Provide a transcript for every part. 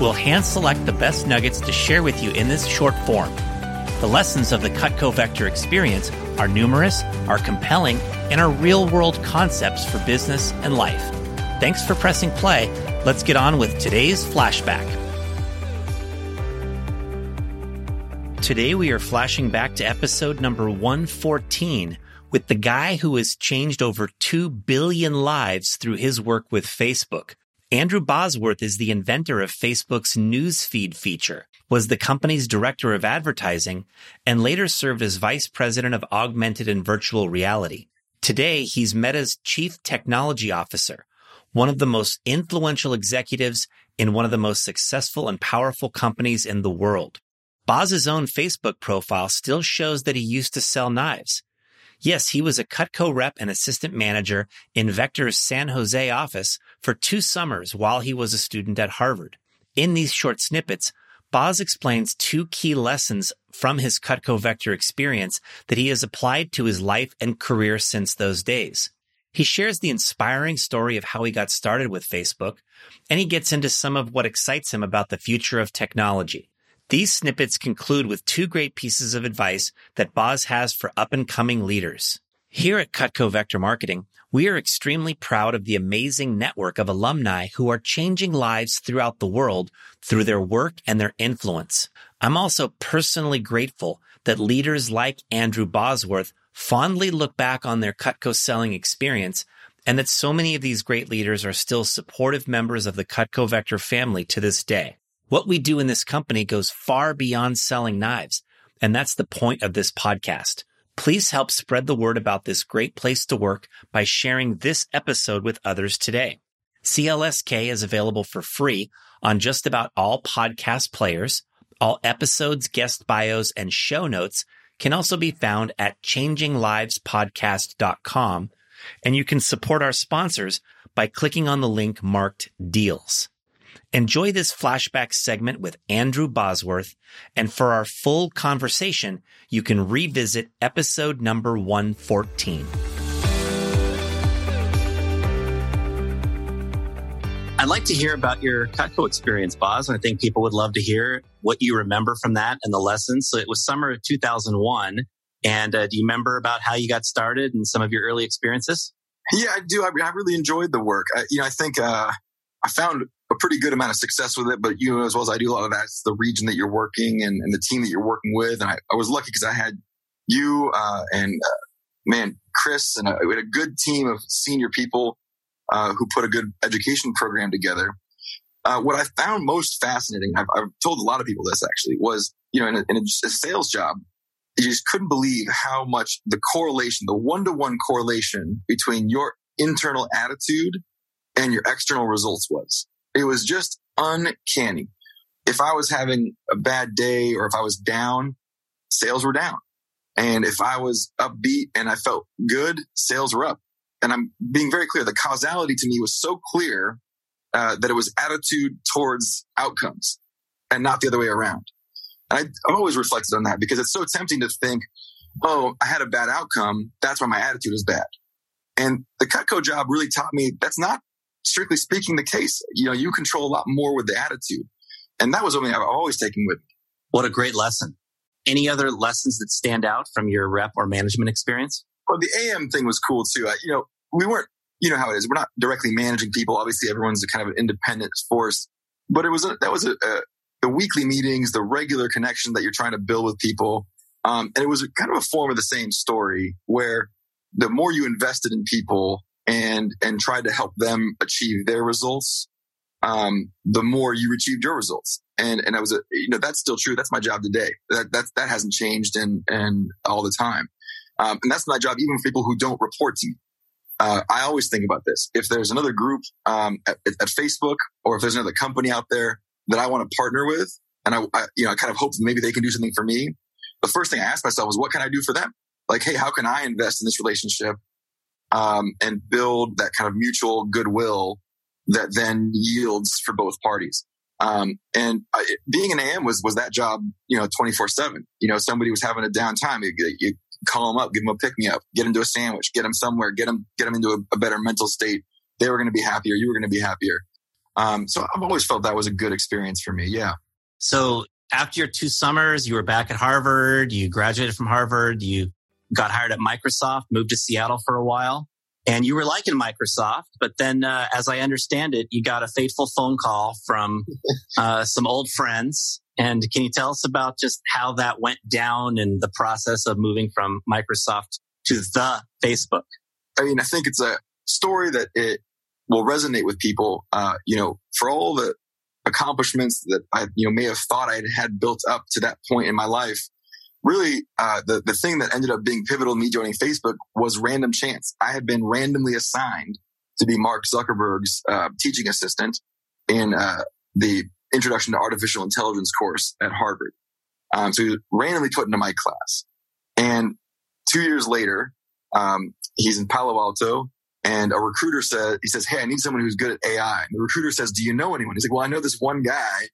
We'll hand select the best nuggets to share with you in this short form. The lessons of the Cutco Vector experience are numerous, are compelling, and are real world concepts for business and life. Thanks for pressing play. Let's get on with today's flashback. Today we are flashing back to episode number 114 with the guy who has changed over 2 billion lives through his work with Facebook. Andrew Bosworth is the inventor of Facebook's newsfeed feature, was the company's director of advertising, and later served as vice president of augmented and virtual reality. Today, he's Meta's chief technology officer, one of the most influential executives in one of the most successful and powerful companies in the world. Boz's own Facebook profile still shows that he used to sell knives. Yes, he was a Cutco rep and assistant manager in Vector's San Jose office for two summers while he was a student at Harvard. In these short snippets, Boz explains two key lessons from his Cutco Vector experience that he has applied to his life and career since those days. He shares the inspiring story of how he got started with Facebook, and he gets into some of what excites him about the future of technology. These snippets conclude with two great pieces of advice that Boz has for up and coming leaders. Here at Cutco Vector Marketing, we are extremely proud of the amazing network of alumni who are changing lives throughout the world through their work and their influence. I'm also personally grateful that leaders like Andrew Bosworth fondly look back on their Cutco selling experience and that so many of these great leaders are still supportive members of the Cutco Vector family to this day. What we do in this company goes far beyond selling knives. And that's the point of this podcast. Please help spread the word about this great place to work by sharing this episode with others today. CLSK is available for free on just about all podcast players. All episodes, guest bios, and show notes can also be found at changinglivespodcast.com. And you can support our sponsors by clicking on the link marked deals. Enjoy this flashback segment with Andrew Bosworth, and for our full conversation, you can revisit episode number 114. I'd like to hear about your Cutco experience, Boz. And I think people would love to hear what you remember from that and the lessons. So it was summer of 2001. And uh, do you remember about how you got started and some of your early experiences? Yeah, I do. I, I really enjoyed the work. I, you know, I think uh, I found a pretty good amount of success with it, but you know, as well as I do, a lot of that's the region that you're working and, and the team that you're working with. And I, I was lucky because I had you uh, and uh, man, Chris, and a, we had a good team of senior people uh, who put a good education program together. Uh, what I found most fascinating, I've, I've, told a lot of people this actually, was you know, in a, in a sales job, you just couldn't believe how much the correlation, the one to one correlation between your internal attitude and your external results was. It was just uncanny. If I was having a bad day or if I was down, sales were down. And if I was upbeat and I felt good, sales were up. And I'm being very clear. The causality to me was so clear uh, that it was attitude towards outcomes and not the other way around. And I, I've always reflected on that because it's so tempting to think, oh, I had a bad outcome. That's why my attitude is bad. And the Cutco job really taught me that's not strictly speaking the case. You know, you control a lot more with the attitude. And that was something I've always taken with me. What a great lesson. Any other lessons that stand out from your rep or management experience? Well, the AM thing was cool too. I, you know, we weren't, you know how it is. We're not directly managing people. Obviously, everyone's a kind of an independent force, but it was a, that was a, a, the weekly meetings, the regular connection that you're trying to build with people. Um, and it was kind of a form of the same story where the more you invested in people, and and tried to help them achieve their results, um, the more you achieved your results. And and I was a you know that's still true. That's my job today. That that that hasn't changed and and all the time. Um, and that's my job even for people who don't report to me. Uh, I always think about this. If there's another group um, at, at, Facebook or if there's another company out there that I want to partner with, and I, I, you know, I kind of hoped maybe they can do something for me. The first thing I asked myself was, what can I do for them? Like, hey, how can I invest in this relationship um, and build that kind of mutual goodwill that then yields for both parties? Um, and being an AM was was that job, you know, twenty four seven. You know, somebody was having a downtime, you, you call them up, give them a pick me up, get them to a sandwich, get them somewhere, get them get them into a, a better mental state. They were going to be happier. You were going to be happier. Um, so I've always felt that was a good experience for me. Yeah. So after your two summers, you were back at Harvard. You graduated from Harvard. You got hired at Microsoft, moved to Seattle for a while, and you were liking Microsoft. But then, uh, as I understand it, you got a fateful phone call from uh, some old friends. And can you tell us about just how that went down and the process of moving from Microsoft to the Facebook? I mean, I think it's a story that it will resonate with people. Uh, you know, for all the accomplishments that I, you know, may have thought I had built up to that point in my life, really uh, the the thing that ended up being pivotal me joining Facebook was random chance. I had been randomly assigned to be Mark Zuckerberg's uh, teaching assistant in uh, the Introduction to Artificial Intelligence course at Harvard. Um, so he was randomly put into my class, and two years later, um, he's in Palo Alto. And a recruiter said, he says, Hey, I need someone who's good at AI. And the recruiter says, Do you know anyone? He's like, Well, I know this one guy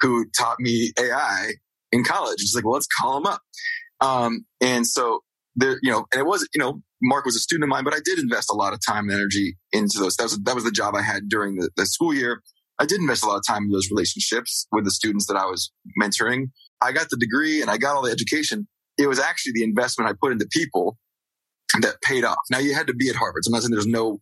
who taught me AI in college. He's like, well, let's call him up. Um, and so there, you know, and it was, you know, Mark was a student of mine, but I did invest a lot of time and energy into those. That was, that was the job I had during the, the school year. I did invest a lot of time in those relationships with the students that I was mentoring. I got the degree and I got all the education. It was actually the investment I put into people that paid off. Now you had to be at Harvard. So I'm not saying there's no,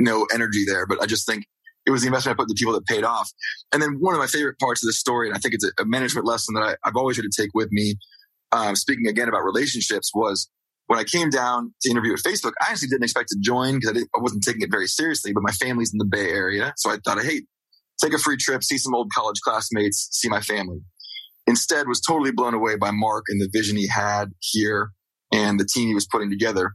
no energy there, but I just think it was the investment I put in the people that paid off. And then one of my favorite parts of this story, and I think it's a, management lesson that I, have always had to take with me, um, speaking again about relationships, was when I came down to interview at Facebook, I actually didn't expect to join because I, I, wasn't taking it very seriously, but my family's in the Bay Area. So I thought, hey, take a free trip, see some old college classmates, see my family. Instead, was totally blown away by Mark and the vision he had here and the team he was putting together.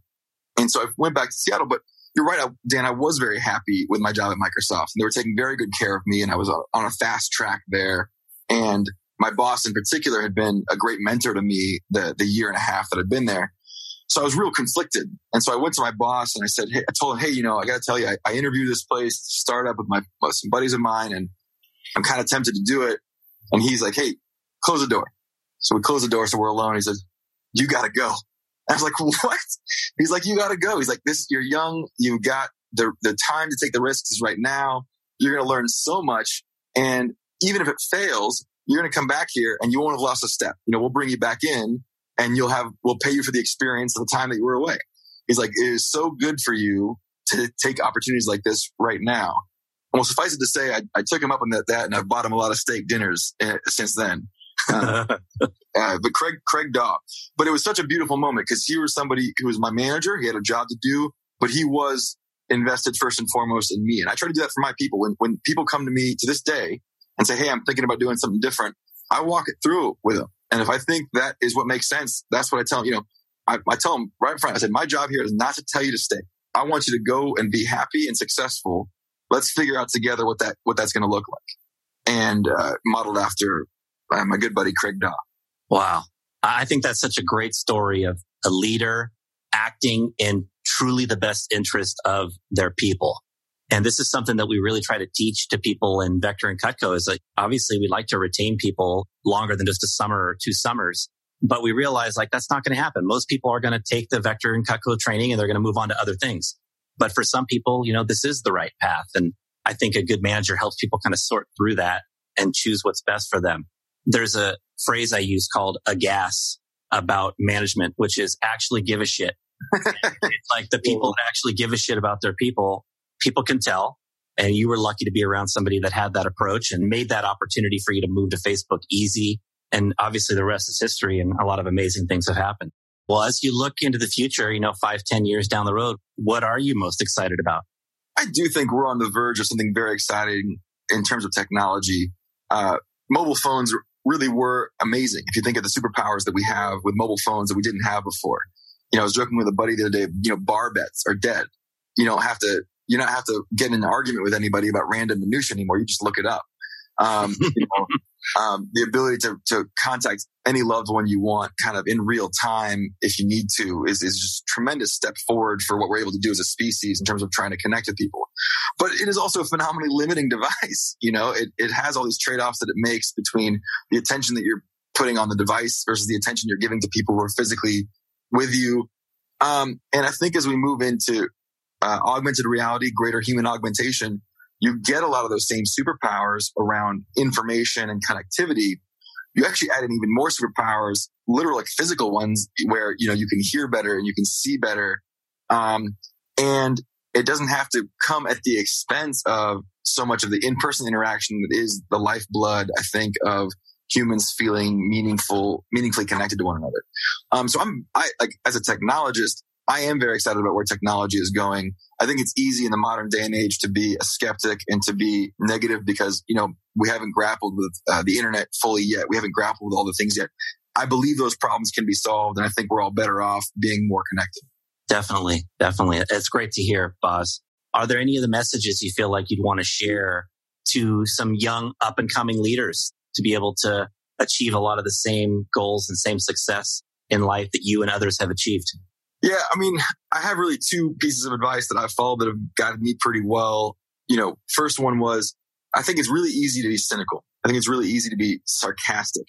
And so I went back to Seattle, but you're right, Dan. I was very happy with my job at Microsoft. And they were taking very good care of me, and I was on a fast track there. And my boss, in particular, had been a great mentor to me the the year and a half that I'd been there. So I was real conflicted. And so I went to my boss and I said, Hey, I told him, Hey, you know, I got to tell you, I, I interviewed this place, startup with my with some buddies of mine, and I'm kind of tempted to do it. And he's like, Hey, close the door. So we close the door. So we're alone. He says, you got to go. I was like, what? He's like, you got to go. He's like, this, you're young. You've got the, the time to take the risks right now. You're going to learn so much. And even if it fails, you're going to come back here and you won't have lost a step. You know, we'll bring you back in and you'll have, we'll pay you for the experience of the time that you were away. He's like, it is so good for you to take opportunities like this right now. Well, suffice it to say, I, I took him up on that, that and I've bought him a lot of steak dinners uh, since then. Uh, uh, but Craig, Craig Daw. But it was such a beautiful moment because he was somebody who was my manager. He had a job to do, but he was invested first and foremost in me. And I try to do that for my people. When, when people come to me to this day and say, Hey, I'm thinking about doing something different, I walk it through with them. And if I think that is what makes sense, that's what I tell them. You know, I, I tell them right in front, I said, my job here is not to tell you to stay. I want you to go and be happy and successful. Let's figure out together what that, what that's going to look like. And, uh, modeled after my good buddy Craig Daw. Wow. I think that's such a great story of a leader acting in truly the best interest of their people. And this is something that we really try to teach to people in Vector and Cutco is like, obviously we like to retain people longer than just a summer or two summers. But we realize like that's not going to happen. Most people are going to take the Vector and Cutco training and they're going to move on to other things. But for some people, you know, this is the right path. And I think a good manager helps people kind of sort through that and choose what's best for them there's a phrase I use called a gas about management, which is actually give a shit. it's like the people that actually give a shit about their people, people can tell. And you were lucky to be around somebody that had that approach and made that opportunity for you to move to Facebook easy. And obviously the rest is history and a lot of amazing things have happened. Well, as you look into the future, you know, five, ten years down the road, what are you most excited about? I do think we're on the verge of something very exciting in terms of technology. Uh, mobile phones really were amazing. If you think of the superpowers that we have with mobile phones that we didn't have before. You know, I was joking with a buddy the other day, you know, bar bets are dead. You don't have to, you don't have to get in an argument with anybody about random minutia anymore. You just look it up. Um, you know, um, the ability to, to contact any loved one you want kind of in real time if you need to is, is just a tremendous step forward for what we're able to do as a species in terms of trying to connect with people. But it is also a phenomenally limiting device. You know, it, it has all these trade offs that it makes between the attention that you're putting on the device versus the attention you're giving to people who are physically with you. Um, and I think as we move into uh, augmented reality, greater human augmentation, you get a lot of those same superpowers around information and connectivity. You actually add in even more superpowers, literal like physical ones, where you know you can hear better and you can see better, um, and it doesn't have to come at the expense of so much of the in-person interaction that is the lifeblood. I think of humans feeling meaningful, meaningfully connected to one another. Um, so I'm, I like as a technologist, I am very excited about where technology is going. I think it's easy in the modern day and age to be a skeptic and to be negative because, you know, we haven't grappled with uh, the internet fully yet. We haven't grappled with all the things yet. I believe those problems can be solved. And I think we're all better off being more connected. Definitely. Definitely. It's great to hear, Boz. Are there any of the messages you feel like you'd want to share to some young up and coming leaders to be able to achieve a lot of the same goals and same success in life that you and others have achieved? Yeah, I mean, I have really two pieces of advice that I've followed that have guided me pretty well. You know, first one was I think it's really easy to be cynical. I think it's really easy to be sarcastic.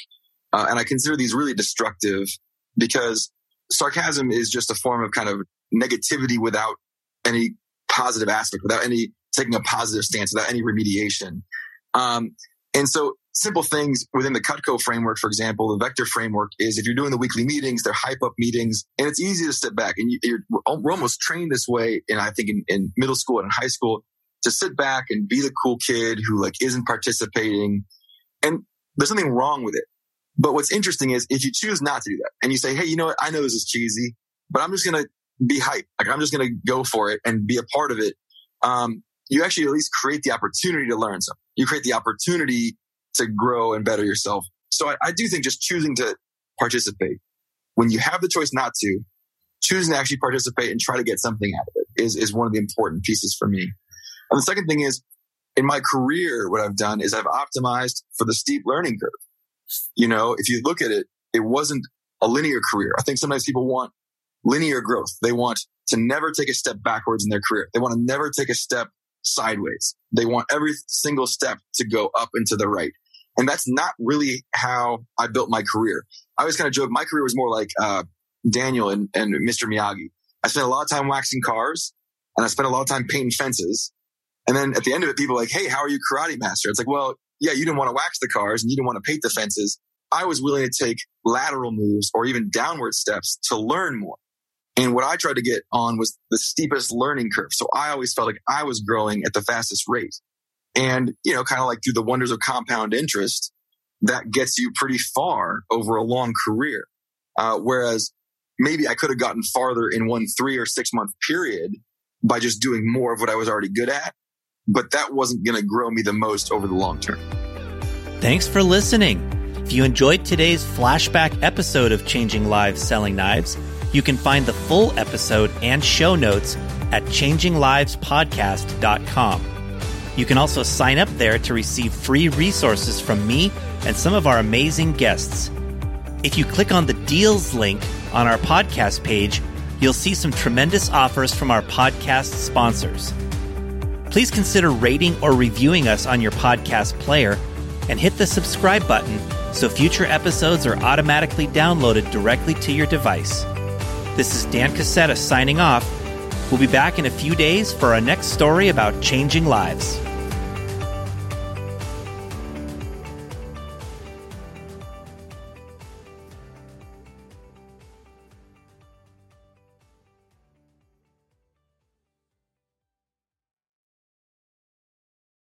Uh, and I consider these really destructive because sarcasm is just a form of kind of negativity without any positive aspect, without any taking a positive stance, without any remediation. Um, and so simple things within the Cutco framework, for example, the vector framework is if you're doing the weekly meetings, they're hype up meetings and it's easy to step back and you, we're almost trained this way. And I think in, in middle school and in high school to sit back and be the cool kid who like isn't participating. And there's nothing wrong with it. But what's interesting is if you choose not to do that and you say, Hey, you know what? I know this is cheesy, but I'm just going to be hype. Like I'm just going to go for it and be a part of it. Um, you actually at least create the opportunity to learn something. You create the opportunity to grow and better yourself. So I, I do think just choosing to participate when you have the choice not to, choosing to actually participate and try to get something out of it is, is one of the important pieces for me. And the second thing is in my career, what I've done is I've optimized for the steep learning curve. You know, if you look at it, it wasn't a linear career. I think sometimes people want linear growth. They want to never take a step backwards in their career. They want to never take a step sideways. They want every single step to go up and to the right. And that's not really how I built my career. I always kind of joke my career was more like uh, Daniel and, and Mr. Miyagi. I spent a lot of time waxing cars and I spent a lot of time painting fences. And then at the end of it, people are like, Hey, how are you karate master? It's like, well, yeah, you didn't want to wax the cars and you didn't want to paint the fences. I was willing to take lateral moves or even downward steps to learn more. And what I tried to get on was the steepest learning curve. So I always felt like I was growing at the fastest rate. And, you know, kind of like through the wonders of compound interest, that gets you pretty far over a long career. Uh, whereas maybe I could have gotten farther in one three or six month period by just doing more of what I was already good at. But that wasn't going to grow me the most over the long term. Thanks for listening. If you enjoyed today's flashback episode of Changing Lives Selling Knives, you can find the full episode and show notes at changinglivespodcast.com. You can also sign up there to receive free resources from me and some of our amazing guests. If you click on the deals link on our podcast page, you'll see some tremendous offers from our podcast sponsors. Please consider rating or reviewing us on your podcast player and hit the subscribe button so future episodes are automatically downloaded directly to your device. This is Dan Casetta signing off. We'll be back in a few days for our next story about changing lives.